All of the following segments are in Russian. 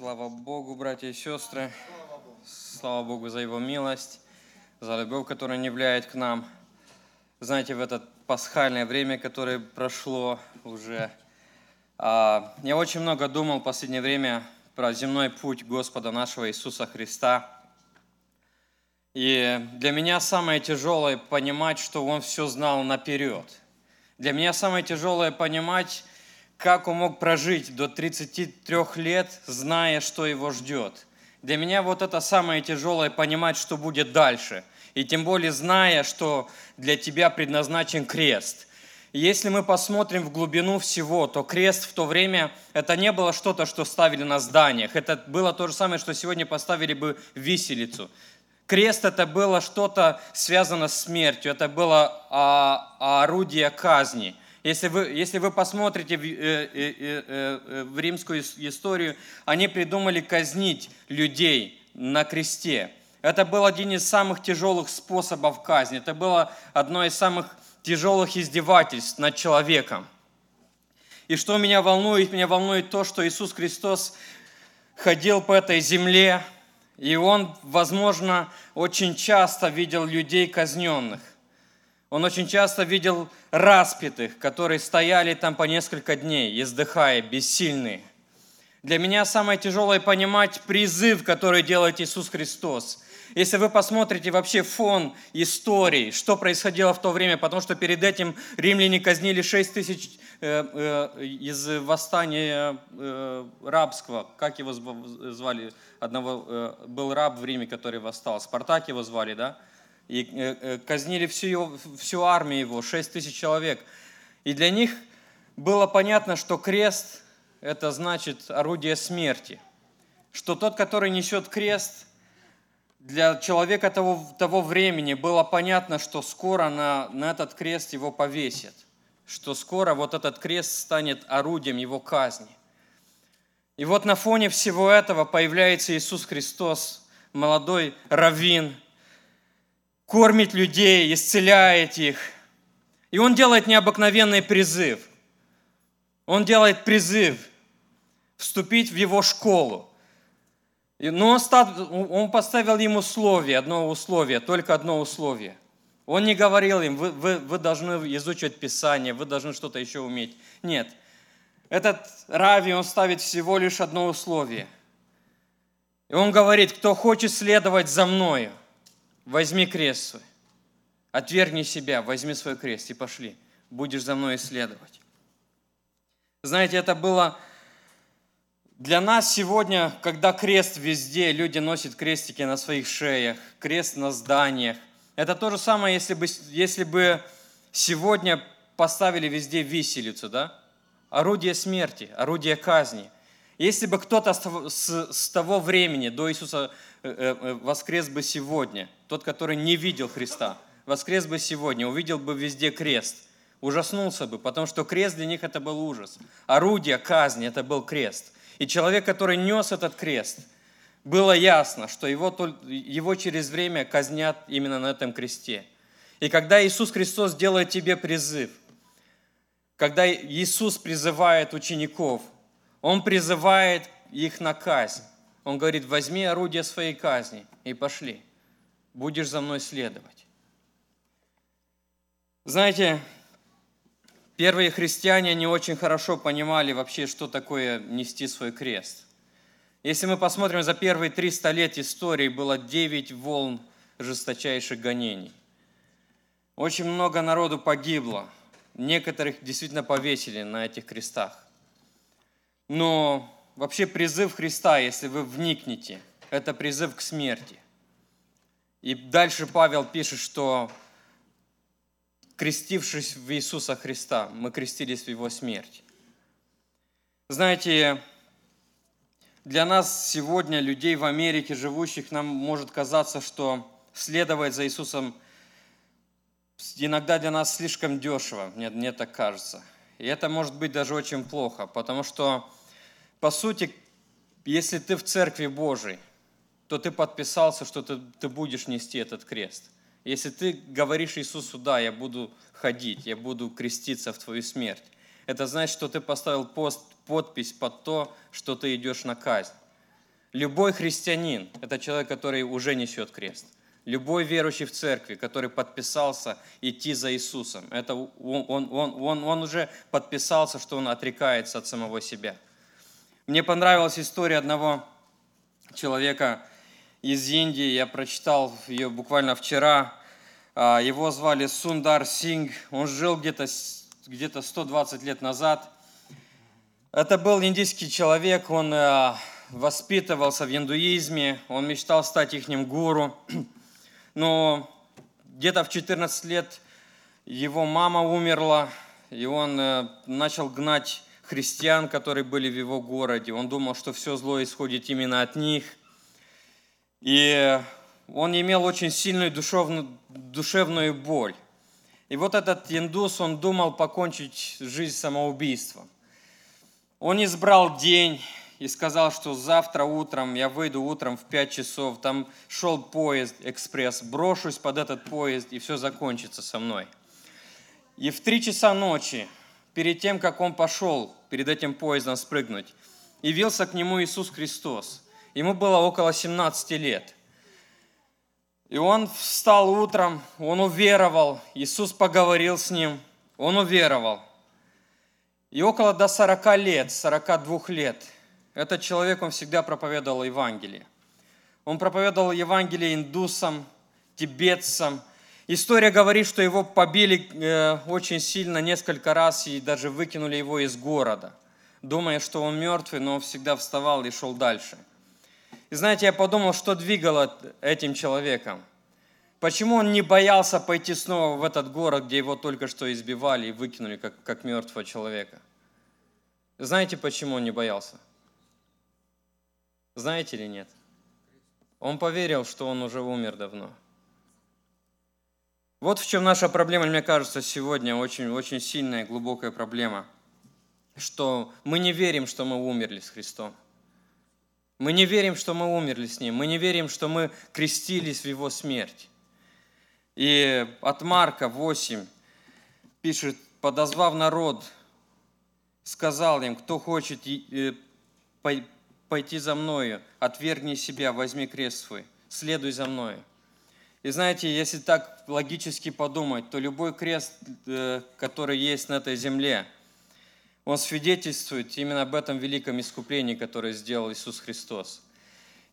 Слава Богу, братья и сестры. Слава Богу за Его милость, за любовь, которая не являет к нам. Знаете, в это пасхальное время, которое прошло уже, а, я очень много думал в последнее время про земной путь Господа нашего Иисуса Христа. И для меня самое тяжелое понимать, что Он все знал наперед. Для меня самое тяжелое понимать, как он мог прожить до 33 лет, зная, что его ждет. Для меня вот это самое тяжелое понимать, что будет дальше. И тем более зная, что для тебя предназначен крест. Если мы посмотрим в глубину всего, то крест в то время это не было что-то, что ставили на зданиях. Это было то же самое, что сегодня поставили бы виселицу. Крест это было что-то связано с смертью, это было а орудие казни – если вы, если вы посмотрите в, э, э, э, в римскую историю, они придумали казнить людей на кресте. Это был один из самых тяжелых способов казни. Это было одно из самых тяжелых издевательств над человеком. И что меня волнует? Меня волнует то, что Иисус Христос ходил по этой земле, и Он, возможно, очень часто видел людей казненных. Он очень часто видел распятых, которые стояли там по несколько дней, издыхая, бессильные. Для меня самое тяжелое понимать призыв, который делает Иисус Христос. Если вы посмотрите вообще фон истории, что происходило в то время, потому что перед этим римляне казнили 6 тысяч э, э, из восстания э, рабского, как его звали, одного э, был раб в Риме, который восстал, Спартак его звали, да? И э, э, казнили всю, всю армию его, 6 тысяч человек. И для них было понятно, что крест – это значит орудие смерти. Что тот, который несет крест, для человека того, того времени было понятно, что скоро на, на этот крест его повесят, что скоро вот этот крест станет орудием его казни. И вот на фоне всего этого появляется Иисус Христос, молодой раввин – кормит людей, исцеляет их. И он делает необыкновенный призыв. Он делает призыв вступить в его школу. Но он поставил им условие, одно условие, только одно условие. Он не говорил им, вы, вы, вы должны изучать Писание, вы должны что-то еще уметь. Нет. Этот Рави, он ставит всего лишь одно условие. И он говорит, кто хочет следовать за мною, возьми крест свой, отвергни себя, возьми свой крест и пошли, будешь за мной исследовать. Знаете, это было для нас сегодня, когда крест везде, люди носят крестики на своих шеях, крест на зданиях. Это то же самое, если бы, если бы сегодня поставили везде виселицу, да? Орудие смерти, орудие казни. Если бы кто-то с, того времени до Иисуса Э, э, воскрес бы сегодня, тот, который не видел Христа, воскрес бы сегодня, увидел бы везде крест, ужаснулся бы, потому что крест для них это был ужас. Орудие казни это был крест. И человек, который нес этот крест, было ясно, что его, его через время казнят именно на этом кресте. И когда Иисус Христос делает тебе призыв, когда Иисус призывает учеников, Он призывает их на казнь. Он говорит, возьми орудие своей казни и пошли. Будешь за мной следовать. Знаете, первые христиане не очень хорошо понимали вообще, что такое нести свой крест. Если мы посмотрим за первые 300 лет истории, было 9 волн жесточайших гонений. Очень много народу погибло. Некоторых действительно повесили на этих крестах. Но Вообще призыв Христа, если вы вникнете, это призыв к смерти. И дальше Павел пишет, что крестившись в Иисуса Христа, мы крестились в Его смерть. Знаете, для нас сегодня, людей в Америке, живущих, нам может казаться, что следовать за Иисусом иногда для нас слишком дешево, мне, мне так кажется. И это может быть даже очень плохо, потому что по сути, если ты в Церкви Божией, то ты подписался, что ты, ты будешь нести этот крест. Если ты говоришь Иисусу, да, я буду ходить, я буду креститься в твою смерть, это значит, что ты поставил пост, подпись под то, что ты идешь на казнь. Любой христианин – это человек, который уже несет крест. Любой верующий в церкви, который подписался идти за Иисусом, это он, он, он, он, уже подписался, что он отрекается от самого себя. Мне понравилась история одного человека из Индии, я прочитал ее буквально вчера. А, его звали Сундар Синг, он жил где-то где 120 лет назад. Это был индийский человек, он а, воспитывался в индуизме, он мечтал стать их гуру. Но где-то в 14 лет его мама умерла, и он э, начал гнать христиан, которые были в его городе. Он думал, что все зло исходит именно от них. И он имел очень сильную душевную, душевную боль. И вот этот индус, он думал покончить жизнь самоубийством. Он избрал день, и сказал, что завтра утром я выйду утром в 5 часов, там шел поезд, экспресс, брошусь под этот поезд, и все закончится со мной. И в 3 часа ночи, перед тем, как он пошел перед этим поездом спрыгнуть, явился к нему Иисус Христос. Ему было около 17 лет. И он встал утром, он уверовал, Иисус поговорил с ним, он уверовал. И около до 40 лет, 42 лет – этот человек, он всегда проповедовал Евангелие. Он проповедовал Евангелие индусам, тибетцам. История говорит, что его побили э, очень сильно несколько раз и даже выкинули его из города, думая, что он мертвый, но он всегда вставал и шел дальше. И знаете, я подумал, что двигало этим человеком. Почему он не боялся пойти снова в этот город, где его только что избивали и выкинули как, как мертвого человека? Знаете, почему он не боялся? Знаете или нет? Он поверил, что он уже умер давно. Вот в чем наша проблема, мне кажется, сегодня очень-очень сильная, глубокая проблема, что мы не верим, что мы умерли с Христом. Мы не верим, что мы умерли с Ним. Мы не верим, что мы крестились в Его смерть. И от Марка 8 пишет, подозвав народ, сказал им, кто хочет э, пойти за мною, отвергни себя, возьми крест свой, следуй за мною. И знаете, если так логически подумать, то любой крест, э, который есть на этой земле, он свидетельствует именно об этом великом искуплении, которое сделал Иисус Христос.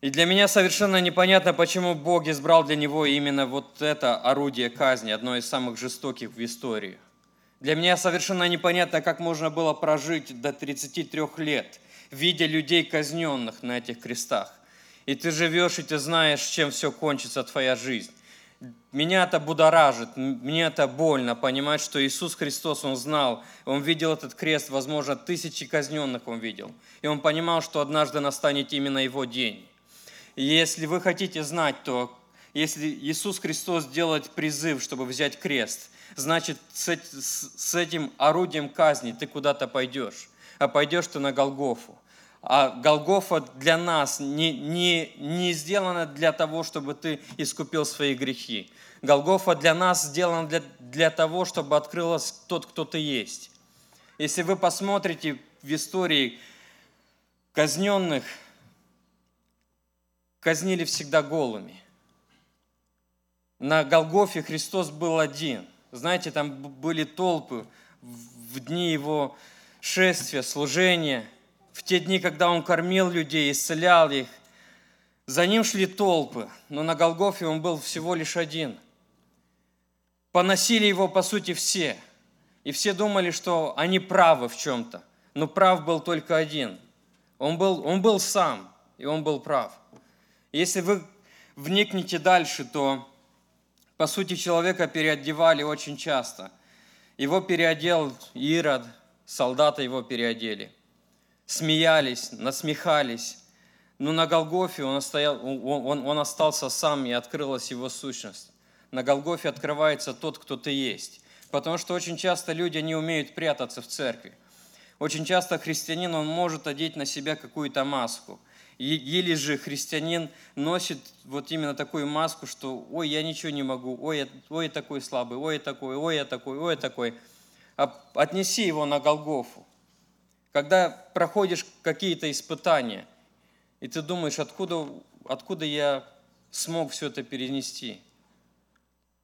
И для меня совершенно непонятно, почему Бог избрал для него именно вот это орудие казни, одно из самых жестоких в истории. Для меня совершенно непонятно, как можно было прожить до 33 лет – видя людей казненных на этих крестах. И ты живешь, и ты знаешь, чем все кончится твоя жизнь. Меня это будоражит, мне это больно понимать, что Иисус Христос, Он знал, Он видел этот крест, возможно, тысячи казненных Он видел. И Он понимал, что однажды настанет именно Его день. И если вы хотите знать, то если Иисус Христос делает призыв, чтобы взять крест, значит, с этим орудием казни ты куда-то пойдешь а пойдешь ты на Голгофу. А Голгофа для нас не, не, не сделана для того, чтобы ты искупил свои грехи. Голгофа для нас сделана для, для того, чтобы открылась тот, кто ты есть. Если вы посмотрите в истории казненных, казнили всегда голыми. На Голгофе Христос был один. Знаете, там были толпы в дни его шествия, служения, в те дни, когда Он кормил людей, исцелял их. За Ним шли толпы, но на Голгофе Он был всего лишь один. Поносили Его, по сути, все. И все думали, что они правы в чем-то. Но прав был только один. Он был, он был сам, и он был прав. Если вы вникнете дальше, то, по сути, человека переодевали очень часто. Его переодел Ирод, солдаты его переодели. Смеялись, насмехались. Но на Голгофе он, остоял, он, он, он остался сам, и открылась его сущность. На Голгофе открывается тот, кто ты есть. Потому что очень часто люди не умеют прятаться в церкви. Очень часто христианин, он может одеть на себя какую-то маску. Или же христианин носит вот именно такую маску, что «Ой, я ничего не могу», «Ой, я, ой, я такой слабый», «Ой, я такой», «Ой, я такой», «Ой, я такой» отнеси его на Голгофу. Когда проходишь какие-то испытания, И ты думаешь, откуда, откуда я смог все это перенести?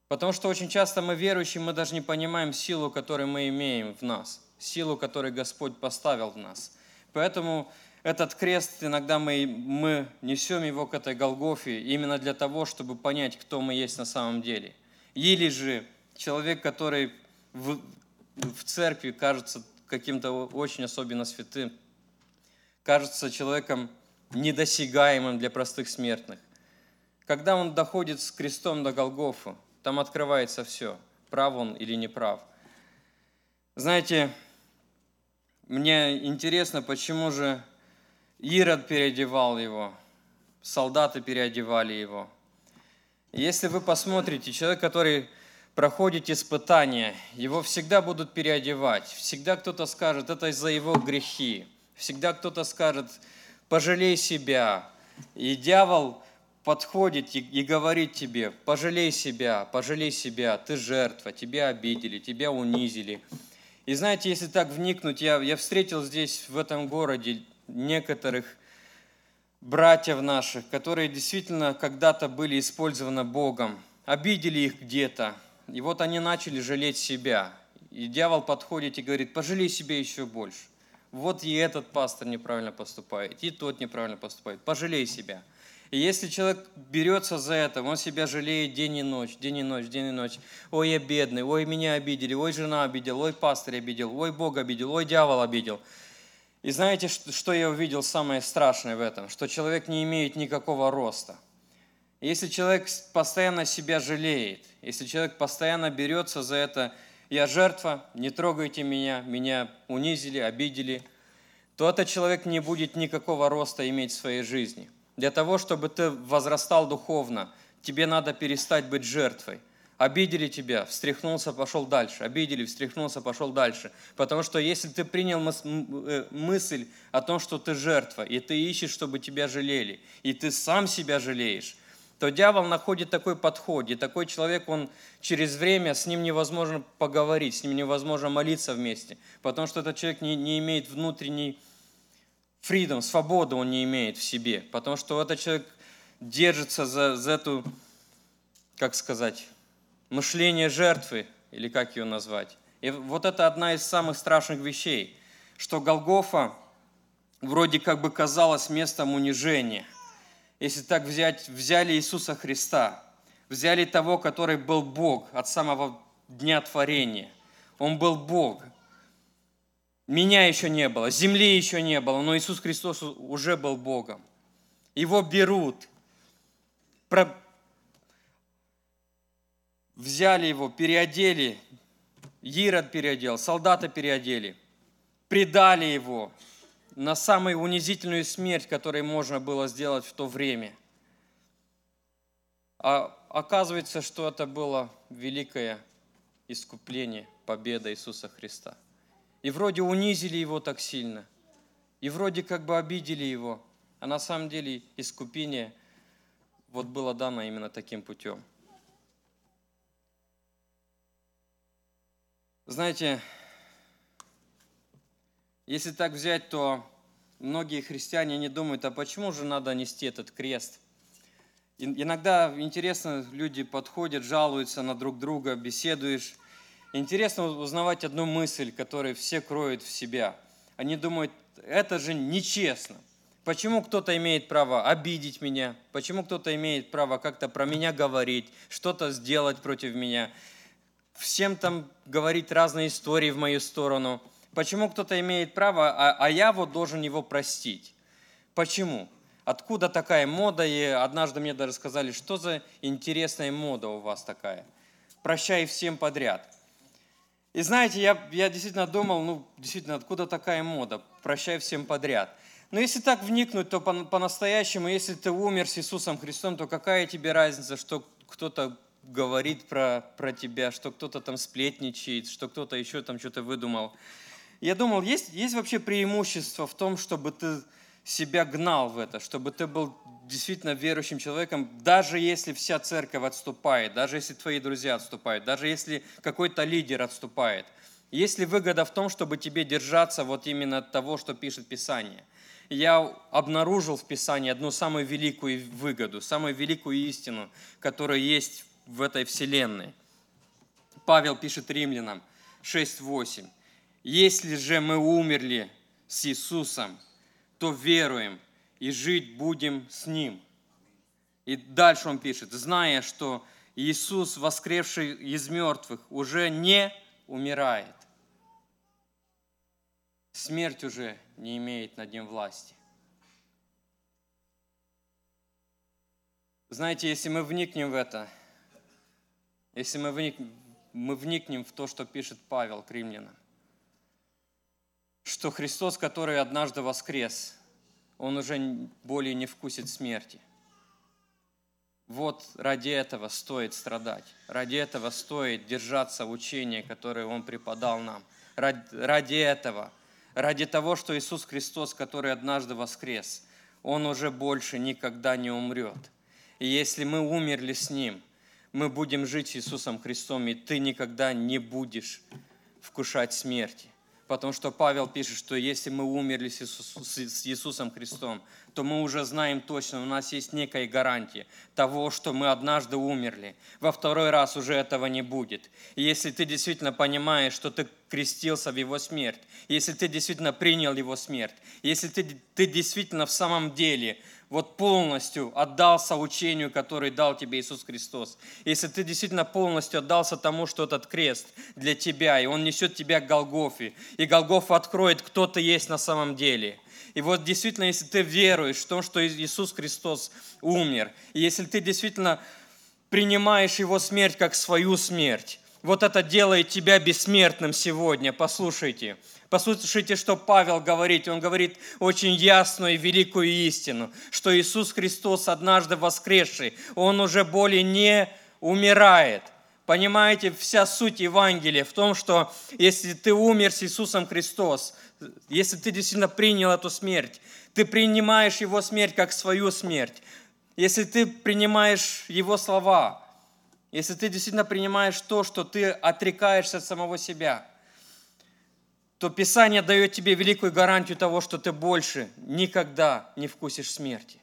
Потому что очень часто мы верующие, мы даже не понимаем силу, которую мы имеем в нас, силу, которую Господь поставил в нас. Поэтому этот крест, иногда мы, мы несем его к этой Голгофе именно для того, чтобы понять, кто мы есть на самом деле. Или же человек, который в, в церкви кажется каким-то очень особенно святым, кажется человеком недосягаемым для простых смертных. Когда он доходит с крестом до Голгофа, там открывается все, прав он или не прав. Знаете, мне интересно, почему же Ирод переодевал его, солдаты переодевали его. Если вы посмотрите, человек, который проходит испытания, его всегда будут переодевать. Всегда кто-то скажет, это из-за его грехи. Всегда кто-то скажет, пожалей себя. И дьявол подходит и, и говорит тебе, пожалей себя, пожалей себя, ты жертва, тебя обидели, тебя унизили. И знаете, если так вникнуть, я, я встретил здесь, в этом городе, некоторых братьев наших, которые действительно когда-то были использованы Богом, обидели их где-то, и вот они начали жалеть себя. И дьявол подходит и говорит, пожалей себя еще больше. Вот и этот пастор неправильно поступает, и тот неправильно поступает. Пожалей себя – и если человек берется за это, он себя жалеет день и ночь, день и ночь, день и ночь. Ой, я бедный, ой, меня обидели, ой, жена обидела, ой, пастор обидел, ой, Бог обидел, ой, дьявол обидел. И знаете, что я увидел самое страшное в этом? Что человек не имеет никакого роста. Если человек постоянно себя жалеет, если человек постоянно берется за это, я жертва, не трогайте меня, меня унизили, обидели, то этот человек не будет никакого роста иметь в своей жизни. Для того, чтобы ты возрастал духовно, тебе надо перестать быть жертвой. Обидели тебя, встряхнулся, пошел дальше. Обидели, встряхнулся, пошел дальше. Потому что если ты принял э, мысль о том, что ты жертва, и ты ищешь, чтобы тебя жалели, и ты сам себя жалеешь, то дьявол находит такой подход, и такой человек, он через время, с ним невозможно поговорить, с ним невозможно молиться вместе, потому что этот человек не, не имеет внутренней freedom, свободу он не имеет в себе, потому что этот человек держится за, за эту, как сказать, мышление жертвы, или как ее назвать. И вот это одна из самых страшных вещей, что Голгофа вроде как бы казалась местом унижения. Если так взять, взяли Иисуса Христа, взяли того, который был Бог от самого дня творения. Он был Бог, меня еще не было, земли еще не было, но Иисус Христос уже был Богом. Его берут, про... взяли его, переодели, Ирод переодел, солдата переодели, предали его на самую унизительную смерть, которую можно было сделать в то время. А оказывается, что это было великое искупление, победа Иисуса Христа – и вроде унизили его так сильно, и вроде как бы обидели его, а на самом деле искупение вот было дано именно таким путем. Знаете, если так взять, то многие христиане не думают, а почему же надо нести этот крест? Иногда интересно, люди подходят, жалуются на друг друга, беседуешь, Интересно узнавать одну мысль, которую все кроют в себя. Они думают, это же нечестно. Почему кто-то имеет право обидеть меня? Почему кто-то имеет право как-то про меня говорить, что-то сделать против меня? Всем там говорить разные истории в мою сторону. Почему кто-то имеет право, а, а я вот должен его простить? Почему? Откуда такая мода? И однажды мне даже сказали, что за интересная мода у вас такая? Прощай всем подряд. И знаете, я, я действительно думал, ну, действительно, откуда такая мода? Прощай всем подряд. Но если так вникнуть, то по-настоящему, если ты умер с Иисусом Христом, то какая тебе разница, что кто-то говорит про, про тебя, что кто-то там сплетничает, что кто-то еще там что-то выдумал. Я думал, есть, есть вообще преимущество в том, чтобы ты себя гнал в это, чтобы ты был действительно верующим человеком, даже если вся церковь отступает, даже если твои друзья отступают, даже если какой-то лидер отступает. Есть ли выгода в том, чтобы тебе держаться вот именно от того, что пишет Писание? я обнаружил в Писании одну самую великую выгоду, самую великую истину, которая есть в этой вселенной. Павел пишет римлянам 6.8. «Если же мы умерли с Иисусом, то веруем и жить будем с Ним». И дальше он пишет, зная, что Иисус, воскресший из мертвых, уже не умирает. Смерть уже не имеет над ним власти. Знаете, если мы вникнем в это, если мы вникнем, мы вникнем в то, что пишет Павел к римлянам, что Христос, который однажды воскрес, Он уже более не вкусит смерти. Вот ради этого стоит страдать, ради этого стоит держаться учения, которое Он преподал нам. Ради, ради этого – ради того, что Иисус Христос, который однажды воскрес, Он уже больше никогда не умрет. И если мы умерли с Ним, мы будем жить с Иисусом Христом, и ты никогда не будешь вкушать смерти. Потому что Павел пишет, что если мы умерли с, Иисусом Христом, то мы уже знаем точно, у нас есть некая гарантия того, что мы однажды умерли. Во второй раз уже этого не будет. И если ты действительно понимаешь, что ты крестился в Его смерть, если ты действительно принял Его смерть, если ты, ты действительно в самом деле вот полностью отдался учению, который дал тебе Иисус Христос, если ты действительно полностью отдался тому, что этот крест для тебя, и он несет тебя к Голгофе, и Голгофа откроет, кто ты есть на самом деле – и вот действительно, если ты веруешь в то, что Иисус Христос умер, и если ты действительно принимаешь Его смерть как свою смерть, вот это делает тебя бессмертным сегодня. Послушайте. Послушайте, что Павел говорит. Он говорит очень ясную и великую истину, что Иисус Христос, однажды воскресший, Он уже более не умирает. Понимаете, вся суть Евангелия в том, что если ты умер с Иисусом Христос, если ты действительно принял эту смерть, ты принимаешь Его смерть как свою смерть, если ты принимаешь Его слова, если ты действительно принимаешь то, что ты отрекаешься от самого себя, то Писание дает тебе великую гарантию того, что ты больше никогда не вкусишь смерти.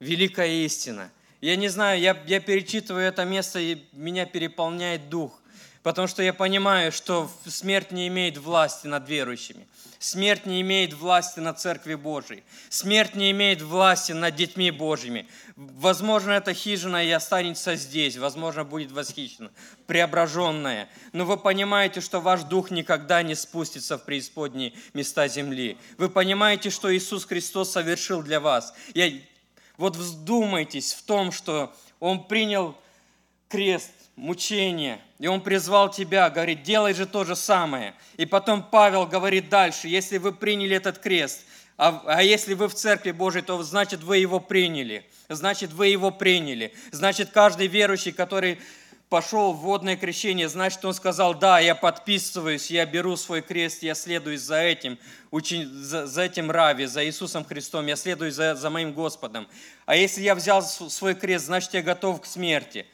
Великая истина. Я не знаю, я, я перечитываю это место, и меня переполняет дух. Потому что я понимаю, что смерть не имеет власти над верующими. Смерть не имеет власти над Церкви Божией. Смерть не имеет власти над детьми Божьими. Возможно, эта хижина и останется здесь. Возможно, будет восхищена, преображенная. Но вы понимаете, что ваш дух никогда не спустится в преисподние места земли. Вы понимаете, что Иисус Христос совершил для вас. Я... Вот вздумайтесь в том, что Он принял крест, мучение. И он призвал тебя, говорит, делай же то же самое. И потом Павел говорит дальше, если вы приняли этот крест, а, а если вы в Церкви Божией, то значит вы его приняли. Значит вы его приняли. Значит каждый верующий, который пошел в водное крещение, значит, он сказал, да, я подписываюсь, я беру свой крест, я следую за этим, за, за этим Рави, за Иисусом Христом, я следую за, за моим Господом. А если я взял свой крест, значит, я готов к смерти.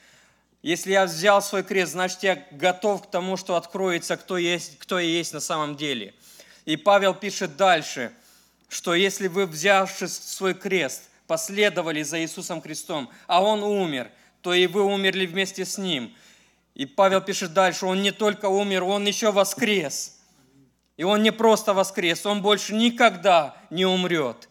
Если я взял свой крест, значит, я готов к тому, что откроется, кто, есть, кто я есть на самом деле. И Павел пишет дальше, что если вы, взявши свой крест, последовали за Иисусом Христом, а Он умер, то и вы умерли вместе с Ним. И Павел пишет дальше, Он не только умер, Он еще воскрес. И Он не просто воскрес, Он больше никогда не умрет.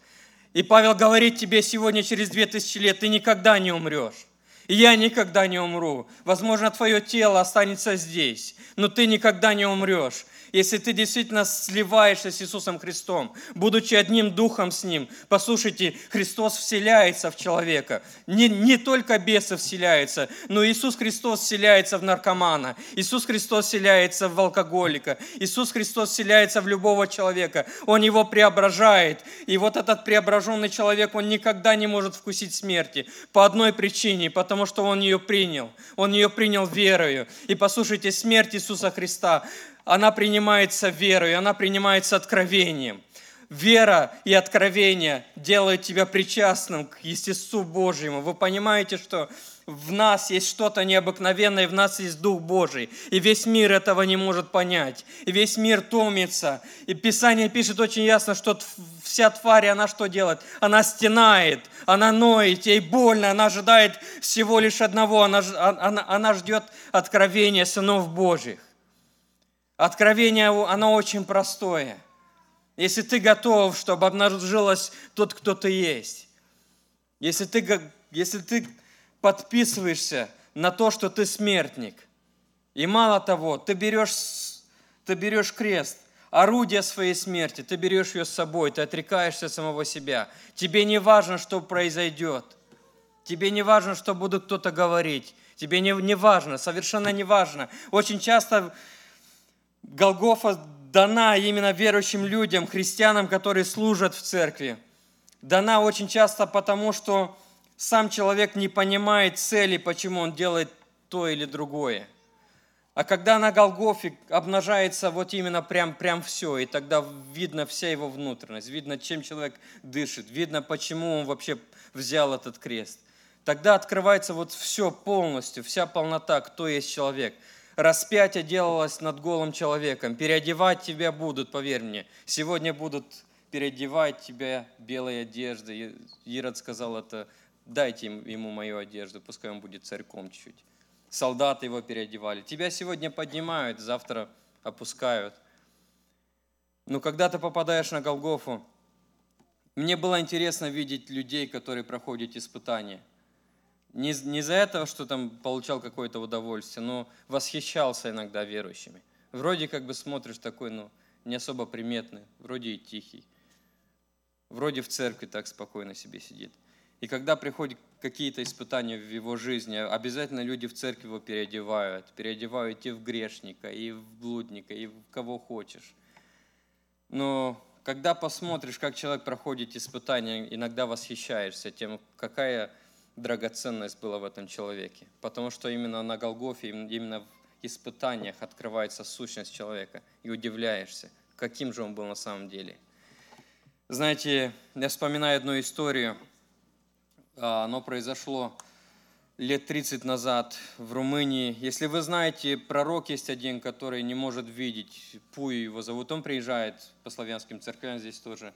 И Павел говорит тебе сегодня, через две тысячи лет, ты никогда не умрешь. Я никогда не умру. Возможно, твое тело останется здесь, но ты никогда не умрешь если ты действительно сливаешься с Иисусом Христом, будучи одним духом с Ним. Послушайте, Христос вселяется в человека. Не, не только бесы вселяются, но Иисус Христос вселяется в наркомана. Иисус Христос вселяется в алкоголика. Иисус Христос вселяется в любого человека. Он его преображает. И вот этот преображенный человек, он никогда не может вкусить смерти. По одной причине, потому что он ее принял. Он ее принял верою. И послушайте, смерть Иисуса Христа, она принимается верой, она принимается откровением. Вера и откровение делают тебя причастным к естеству Божьему. Вы понимаете, что в нас есть что-то необыкновенное, в нас есть Дух Божий. И весь мир этого не может понять. И весь мир томится. И Писание пишет очень ясно, что вся тварь, она что делает? Она стенает, она ноет, ей больно, она ожидает всего лишь одного. Она, она, она ждет откровения сынов Божьих. Откровение, оно очень простое. Если ты готов, чтобы обнаружилось тот, кто ты есть. Если ты, если ты подписываешься на то, что ты смертник. И мало того, ты берешь, ты берешь крест, орудие своей смерти, ты берешь ее с собой, ты отрекаешься самого себя. Тебе не важно, что произойдет. Тебе не важно, что будут кто-то говорить. Тебе не, не важно, совершенно не важно. Очень часто Голгофа дана именно верующим людям, христианам, которые служат в церкви. Дана очень часто потому, что сам человек не понимает цели, почему он делает то или другое. А когда на Голгофе обнажается вот именно прям, прям все, и тогда видно вся его внутренность, видно, чем человек дышит, видно, почему он вообще взял этот крест. Тогда открывается вот все полностью, вся полнота, кто есть человек. Распятие делалось над голым человеком. Переодевать тебя будут, поверь мне. Сегодня будут переодевать тебя белой одеждой. Ирод сказал это дайте ему мою одежду, пускай он будет царьком чуть. Солдаты его переодевали. Тебя сегодня поднимают, завтра опускают. Но когда ты попадаешь на Голгофу, мне было интересно видеть людей, которые проходят испытания. Не, не из-за этого, что там получал какое-то удовольствие, но восхищался иногда верующими. Вроде как бы смотришь такой, ну, не особо приметный, вроде и тихий. Вроде в церкви так спокойно себе сидит. И когда приходят какие-то испытания в его жизни, обязательно люди в церкви его переодевают. Переодевают и в грешника, и в блудника, и в кого хочешь. Но когда посмотришь, как человек проходит испытания, иногда восхищаешься тем, какая драгоценность была в этом человеке. Потому что именно на Голгофе, именно в испытаниях открывается сущность человека. И удивляешься, каким же он был на самом деле. Знаете, я вспоминаю одну историю – а, оно произошло лет 30 назад в Румынии. Если вы знаете, пророк есть один, который не может видеть, Пуй его зовут, он приезжает по славянским церквям здесь тоже.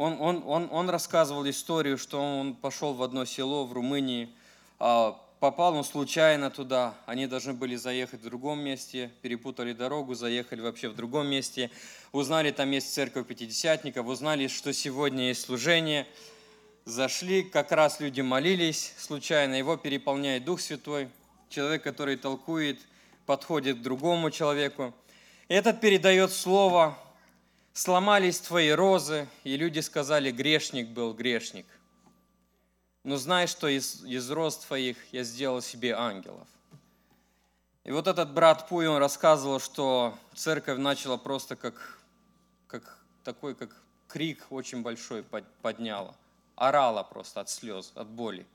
Он, он, он, он рассказывал историю, что он пошел в одно село в Румынии, а, попал он случайно туда, они должны были заехать в другом месте, перепутали дорогу, заехали вообще в другом месте, узнали, там есть церковь пятидесятников, узнали, что сегодня есть служение – зашли, как раз люди молились случайно, его переполняет Дух Святой, человек, который толкует, подходит к другому человеку. Этот передает слово, сломались твои розы, и люди сказали, грешник был грешник. Но знай, что из, из роз твоих я сделал себе ангелов. И вот этот брат Пуй, он рассказывал, что церковь начала просто как, как такой, как крик очень большой подняла орала просто от слез, от боли.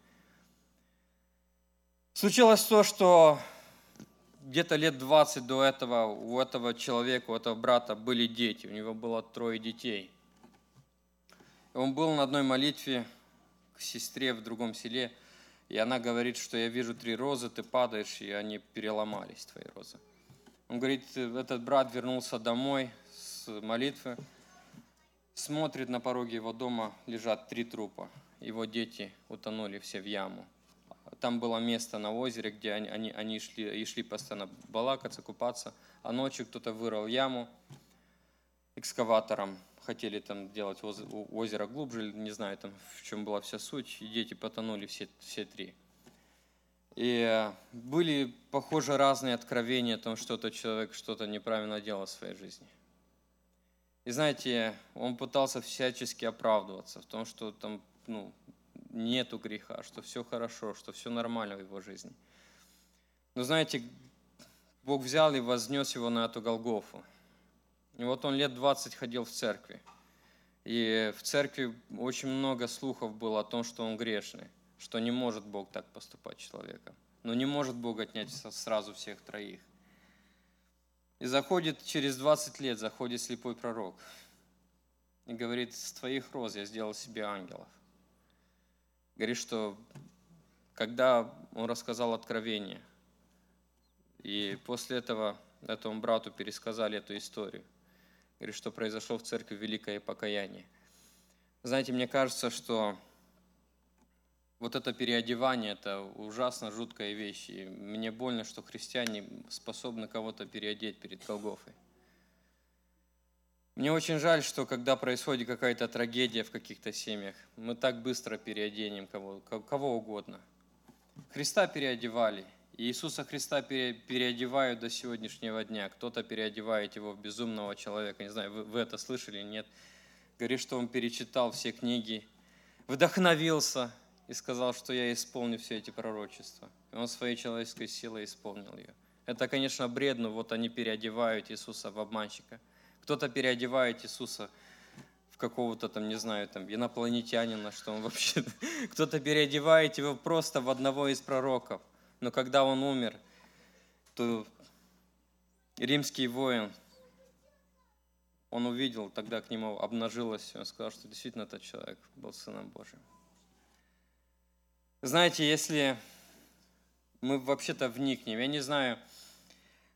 Случилось то, что где-то лет 20 до этого у этого человека, у этого брата были дети, у него было трое детей. Он был на одной молитве к сестре в другом селе, и она говорит, что я вижу три розы, ты падаешь, и они переломались, твои розы. Он говорит, этот брат вернулся домой с молитвы, смотрит на пороге его дома, лежат три трупа. Его дети утонули все в яму. Там было место на озере, где они, они, они шли, и шли постоянно балакаться, купаться, а ночью кто-то вырыл яму экскаватором, хотели там делать озеро глубже, не знаю там в чем была вся суть, и дети потонули все, все три. И э, были, похоже, разные откровения о том, что этот человек что-то неправильно делал в своей жизни. И знаете, он пытался всячески оправдываться в том, что там ну, нету греха, что все хорошо, что все нормально в его жизни. Но знаете, Бог взял и вознес его на эту Голгофу. И вот он лет 20 ходил в церкви. И в церкви очень много слухов было о том, что он грешный, что не может Бог так поступать человеком. Но не может Бог отнять сразу всех троих. И заходит, через 20 лет заходит слепой пророк и говорит, с твоих роз я сделал себе ангелов. Говорит, что когда он рассказал откровение. И после этого этому брату пересказали эту историю. Говорит, что произошло в церкви великое покаяние. Знаете, мне кажется, что вот это переодевание – это ужасно жуткая вещь. И мне больно, что христиане способны кого-то переодеть перед Голгофой. Мне очень жаль, что когда происходит какая-то трагедия в каких-то семьях, мы так быстро переоденем кого, кого угодно. Христа переодевали, и Иисуса Христа переодевают до сегодняшнего дня. Кто-то переодевает его в безумного человека. Не знаю, вы, вы это слышали нет. Говорит, что он перечитал все книги, вдохновился и сказал, что я исполню все эти пророчества. И он своей человеческой силой исполнил ее. Это, конечно, бред, но вот они переодевают Иисуса в обманщика – кто-то переодевает Иисуса в какого-то там, не знаю, там, инопланетянина, что он вообще... Кто-то переодевает его просто в одного из пророков. Но когда он умер, то римский воин, он увидел, тогда к нему обнажилось, он сказал, что действительно этот человек был Сыном Божьим. Знаете, если мы вообще-то вникнем, я не знаю,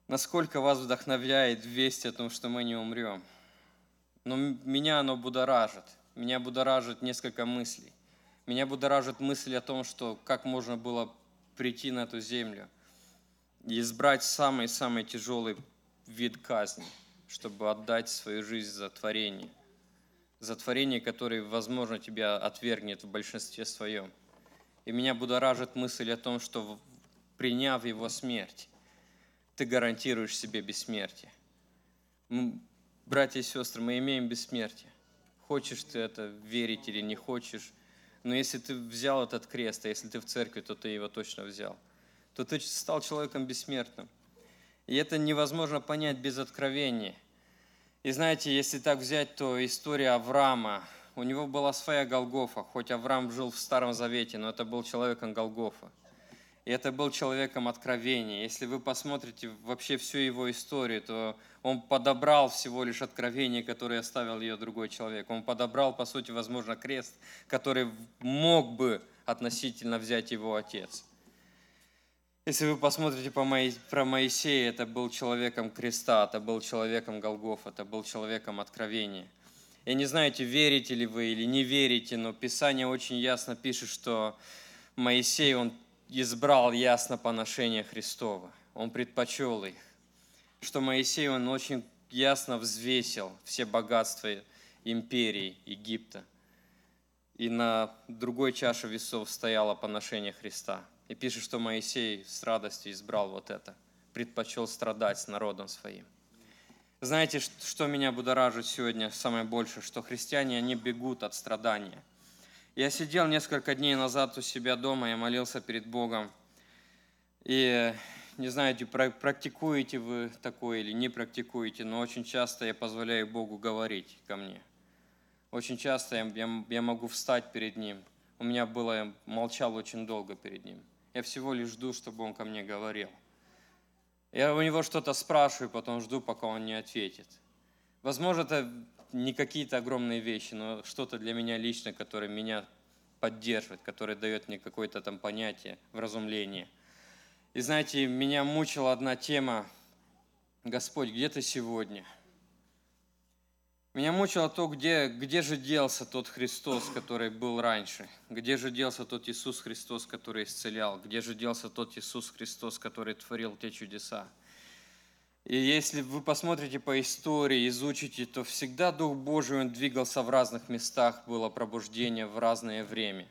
насколько вас вдохновляет весть о том, что мы не умрем. Но меня оно будоражит. Меня будоражит несколько мыслей. Меня будоражит мысль о том, что как можно было прийти на эту землю и избрать самый-самый тяжелый вид казни, чтобы отдать свою жизнь за творение. За творение, которое, возможно, тебя отвергнет в большинстве своем. И меня будоражит мысль о том, что приняв его смерть, ты гарантируешь себе бессмертие. Мы, братья и сестры, мы имеем бессмертие. Хочешь ты это верить или не хочешь, но если ты взял этот крест, а если ты в церкви, то ты его точно взял, то ты стал человеком бессмертным. И это невозможно понять без откровения. И знаете, если так взять, то история Авраама, у него была своя Голгофа, хоть Авраам жил в Старом Завете, но это был человеком Голгофа. И это был человеком откровения. Если вы посмотрите вообще всю его историю, то он подобрал всего лишь откровение, которое оставил ее другой человек. Он подобрал, по сути, возможно, крест, который мог бы относительно взять его отец. Если вы посмотрите по Мои, про Моисея, это был человеком креста, это был человеком Голгоф, это был человеком откровения. Я не знаете, верите ли вы или не верите, но Писание очень ясно пишет, что Моисей, он избрал ясно поношение Христова. Он предпочел их. Что Моисей, он очень ясно взвесил все богатства империи Египта. И на другой чаше весов стояло поношение Христа. И пишет, что Моисей с радостью избрал вот это. Предпочел страдать с народом своим. Знаете, что меня будоражит сегодня самое больше? Что христиане, они бегут от страдания. Я сидел несколько дней назад у себя дома, я молился перед Богом. И не знаю, практикуете вы такое или не практикуете, но очень часто я позволяю Богу говорить ко мне. Очень часто я, я, я могу встать перед Ним. У меня было, я молчал очень долго перед Ним. Я всего лишь жду, чтобы Он ко мне говорил. Я у Него что-то спрашиваю, потом жду, пока Он не ответит. Возможно, это не какие-то огромные вещи, но что-то для меня лично, которое меня поддерживает, которое дает мне какое-то там понятие, вразумление. И знаете, меня мучила одна тема, Господь, где ты сегодня? Меня мучило то, где, где же делся тот Христос, который был раньше? Где же делся тот Иисус Христос, который исцелял? Где же делся тот Иисус Христос, который творил те чудеса? И если вы посмотрите по истории, изучите, то всегда Дух Божий, Он двигался в разных местах, было пробуждение в разное время.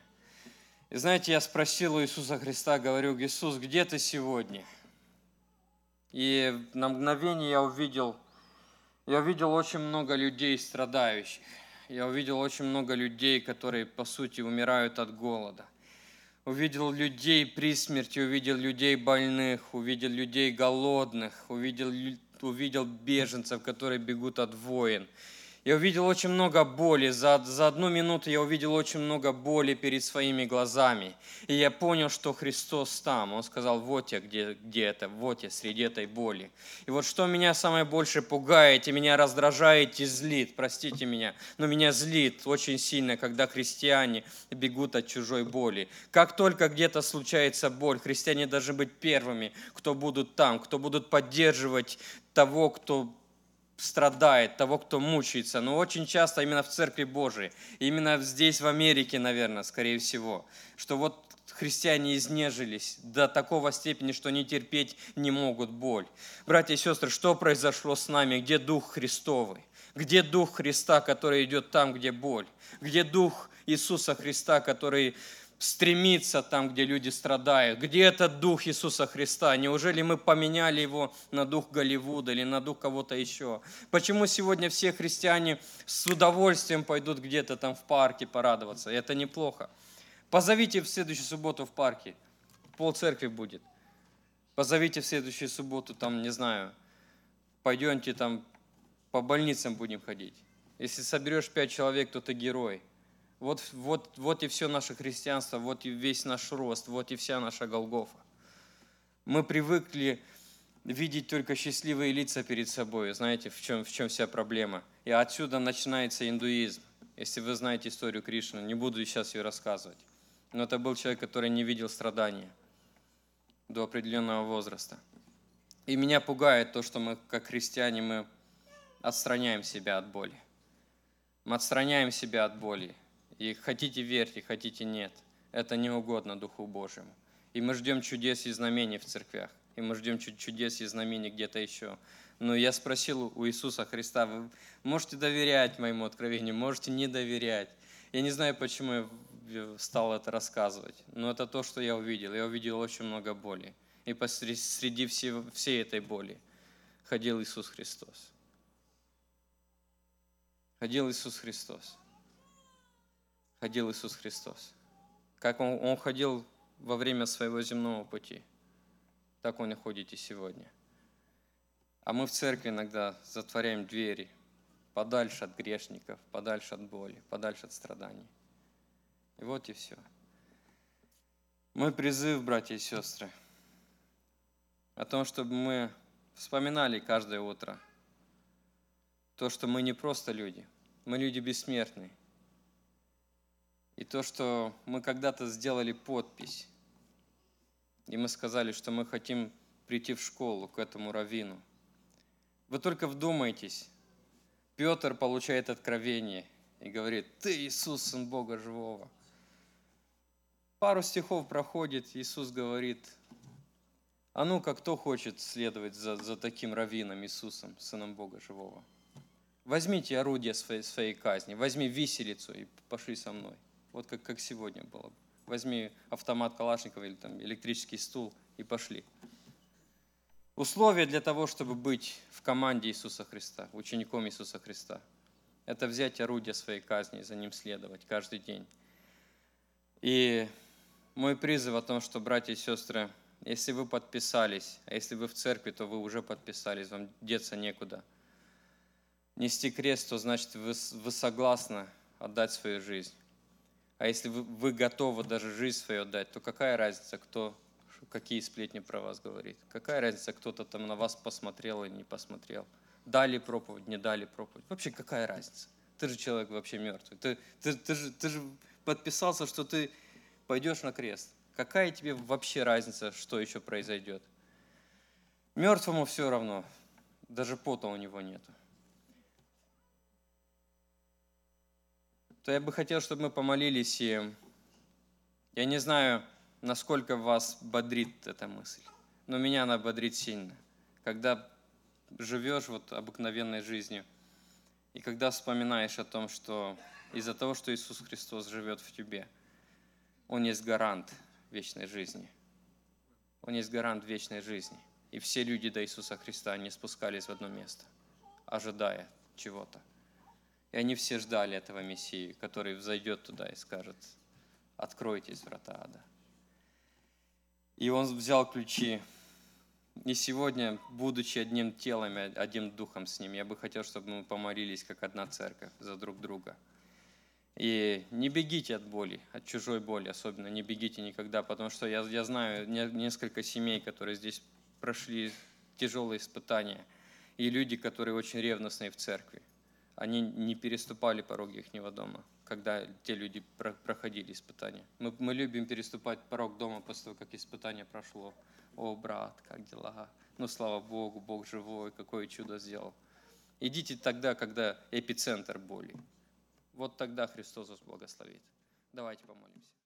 И знаете, я спросил у Иисуса Христа, говорю, Иисус, где ты сегодня? И на мгновение я увидел, я увидел очень много людей страдающих. Я увидел очень много людей, которые, по сути, умирают от голода – увидел людей при смерти, увидел людей больных, увидел людей голодных, увидел, увидел беженцев, которые бегут от войн. Я увидел очень много боли. За, за одну минуту я увидел очень много боли перед своими глазами. И я понял, что Христос там. Он сказал, вот я, где, где это, вот я среди этой боли. И вот что меня самое больше пугает, и меня раздражает и злит, простите меня, но меня злит очень сильно, когда христиане бегут от чужой боли. Как только где-то случается боль, христиане должны быть первыми, кто будут там, кто будут поддерживать того, кто страдает, того, кто мучается. Но очень часто именно в Церкви Божией, именно здесь, в Америке, наверное, скорее всего, что вот христиане изнежились до такого степени, что не терпеть не могут боль. Братья и сестры, что произошло с нами? Где Дух Христовый? Где Дух Христа, который идет там, где боль? Где Дух Иисуса Христа, который стремиться там, где люди страдают? Где этот дух Иисуса Христа? Неужели мы поменяли его на дух Голливуда или на дух кого-то еще? Почему сегодня все христиане с удовольствием пойдут где-то там в парке порадоваться? Это неплохо. Позовите в следующую субботу в парке. Пол церкви будет. Позовите в следующую субботу, там, не знаю, пойдемте там по больницам будем ходить. Если соберешь пять человек, то ты герой. Вот, вот, вот и все наше христианство, вот и весь наш рост, вот и вся наша Голгофа. Мы привыкли видеть только счастливые лица перед собой. Знаете, в чем, в чем вся проблема? И отсюда начинается индуизм. Если вы знаете историю Кришны, не буду сейчас ее рассказывать. Но это был человек, который не видел страдания до определенного возраста. И меня пугает то, что мы, как христиане, мы отстраняем себя от боли. Мы отстраняем себя от боли. И хотите верьте, хотите нет. Это не угодно Духу Божьему. И мы ждем чудес и знамений в церквях. И мы ждем чудес и знамений где-то еще. Но я спросил у Иисуса Христа, вы можете доверять моему откровению, можете не доверять. Я не знаю, почему я стал это рассказывать, но это то, что я увидел. Я увидел очень много боли. И посреди всей, этой боли ходил Иисус Христос. Ходил Иисус Христос ходил Иисус Христос. Как Он, он ходил во время своего земного пути, так Он и ходит и сегодня. А мы в церкви иногда затворяем двери подальше от грешников, подальше от боли, подальше от страданий. И вот и все. Мой призыв, братья и сестры, о том, чтобы мы вспоминали каждое утро то, что мы не просто люди, мы люди бессмертные, и то, что мы когда-то сделали подпись, и мы сказали, что мы хотим прийти в школу к этому раввину. Вы только вдумайтесь. Петр получает откровение и говорит, ты Иисус, Сын Бога Живого. Пару стихов проходит, Иисус говорит, а ну-ка, кто хочет следовать за, за таким раввином Иисусом, Сыном Бога Живого? Возьмите орудие своей, своей казни, возьми виселицу и пошли со мной. Вот как, как сегодня было. Возьми автомат Калашникова или там электрический стул и пошли. Условия для того, чтобы быть в команде Иисуса Христа, учеником Иисуса Христа, это взять орудие своей казни и за ним следовать каждый день. И мой призыв о том, что, братья и сестры, если вы подписались, а если вы в церкви, то вы уже подписались, вам деться некуда. Нести крест, то значит вы, вы согласны отдать свою жизнь. А если вы, вы готовы даже жизнь свою отдать, то какая разница, кто, какие сплетни про вас говорит? Какая разница, кто-то там на вас посмотрел или не посмотрел? Дали проповедь, не дали проповедь? Вообще какая разница? Ты же человек вообще мертвый. Ты, ты, ты, же, ты же подписался, что ты пойдешь на крест. Какая тебе вообще разница, что еще произойдет? Мертвому все равно. Даже пота у него нету. То я бы хотел, чтобы мы помолились, и я не знаю, насколько вас бодрит эта мысль, но меня она бодрит сильно. Когда живешь вот обыкновенной жизнью, и когда вспоминаешь о том, что из-за того, что Иисус Христос живет в тебе, Он есть гарант вечной жизни. Он есть гарант вечной жизни. И все люди до Иисуса Христа не спускались в одно место, ожидая чего-то. И они все ждали этого Мессии, который взойдет туда и скажет, откройтесь врата ада. И он взял ключи И сегодня, будучи одним телом одним духом с Ним, я бы хотел, чтобы мы помолились как одна церковь за друг друга. И не бегите от боли, от чужой боли особенно, не бегите никогда, потому что я, я знаю не- несколько семей, которые здесь прошли тяжелые испытания, и люди, которые очень ревностные в церкви. Они не переступали порог их дома, когда те люди про- проходили испытания. Мы, мы любим переступать порог дома после того, как испытание прошло. О, брат, как дела? Ну, слава Богу, Бог живой, какое чудо сделал. Идите тогда, когда эпицентр боли. Вот тогда Христос вас благословит. Давайте помолимся.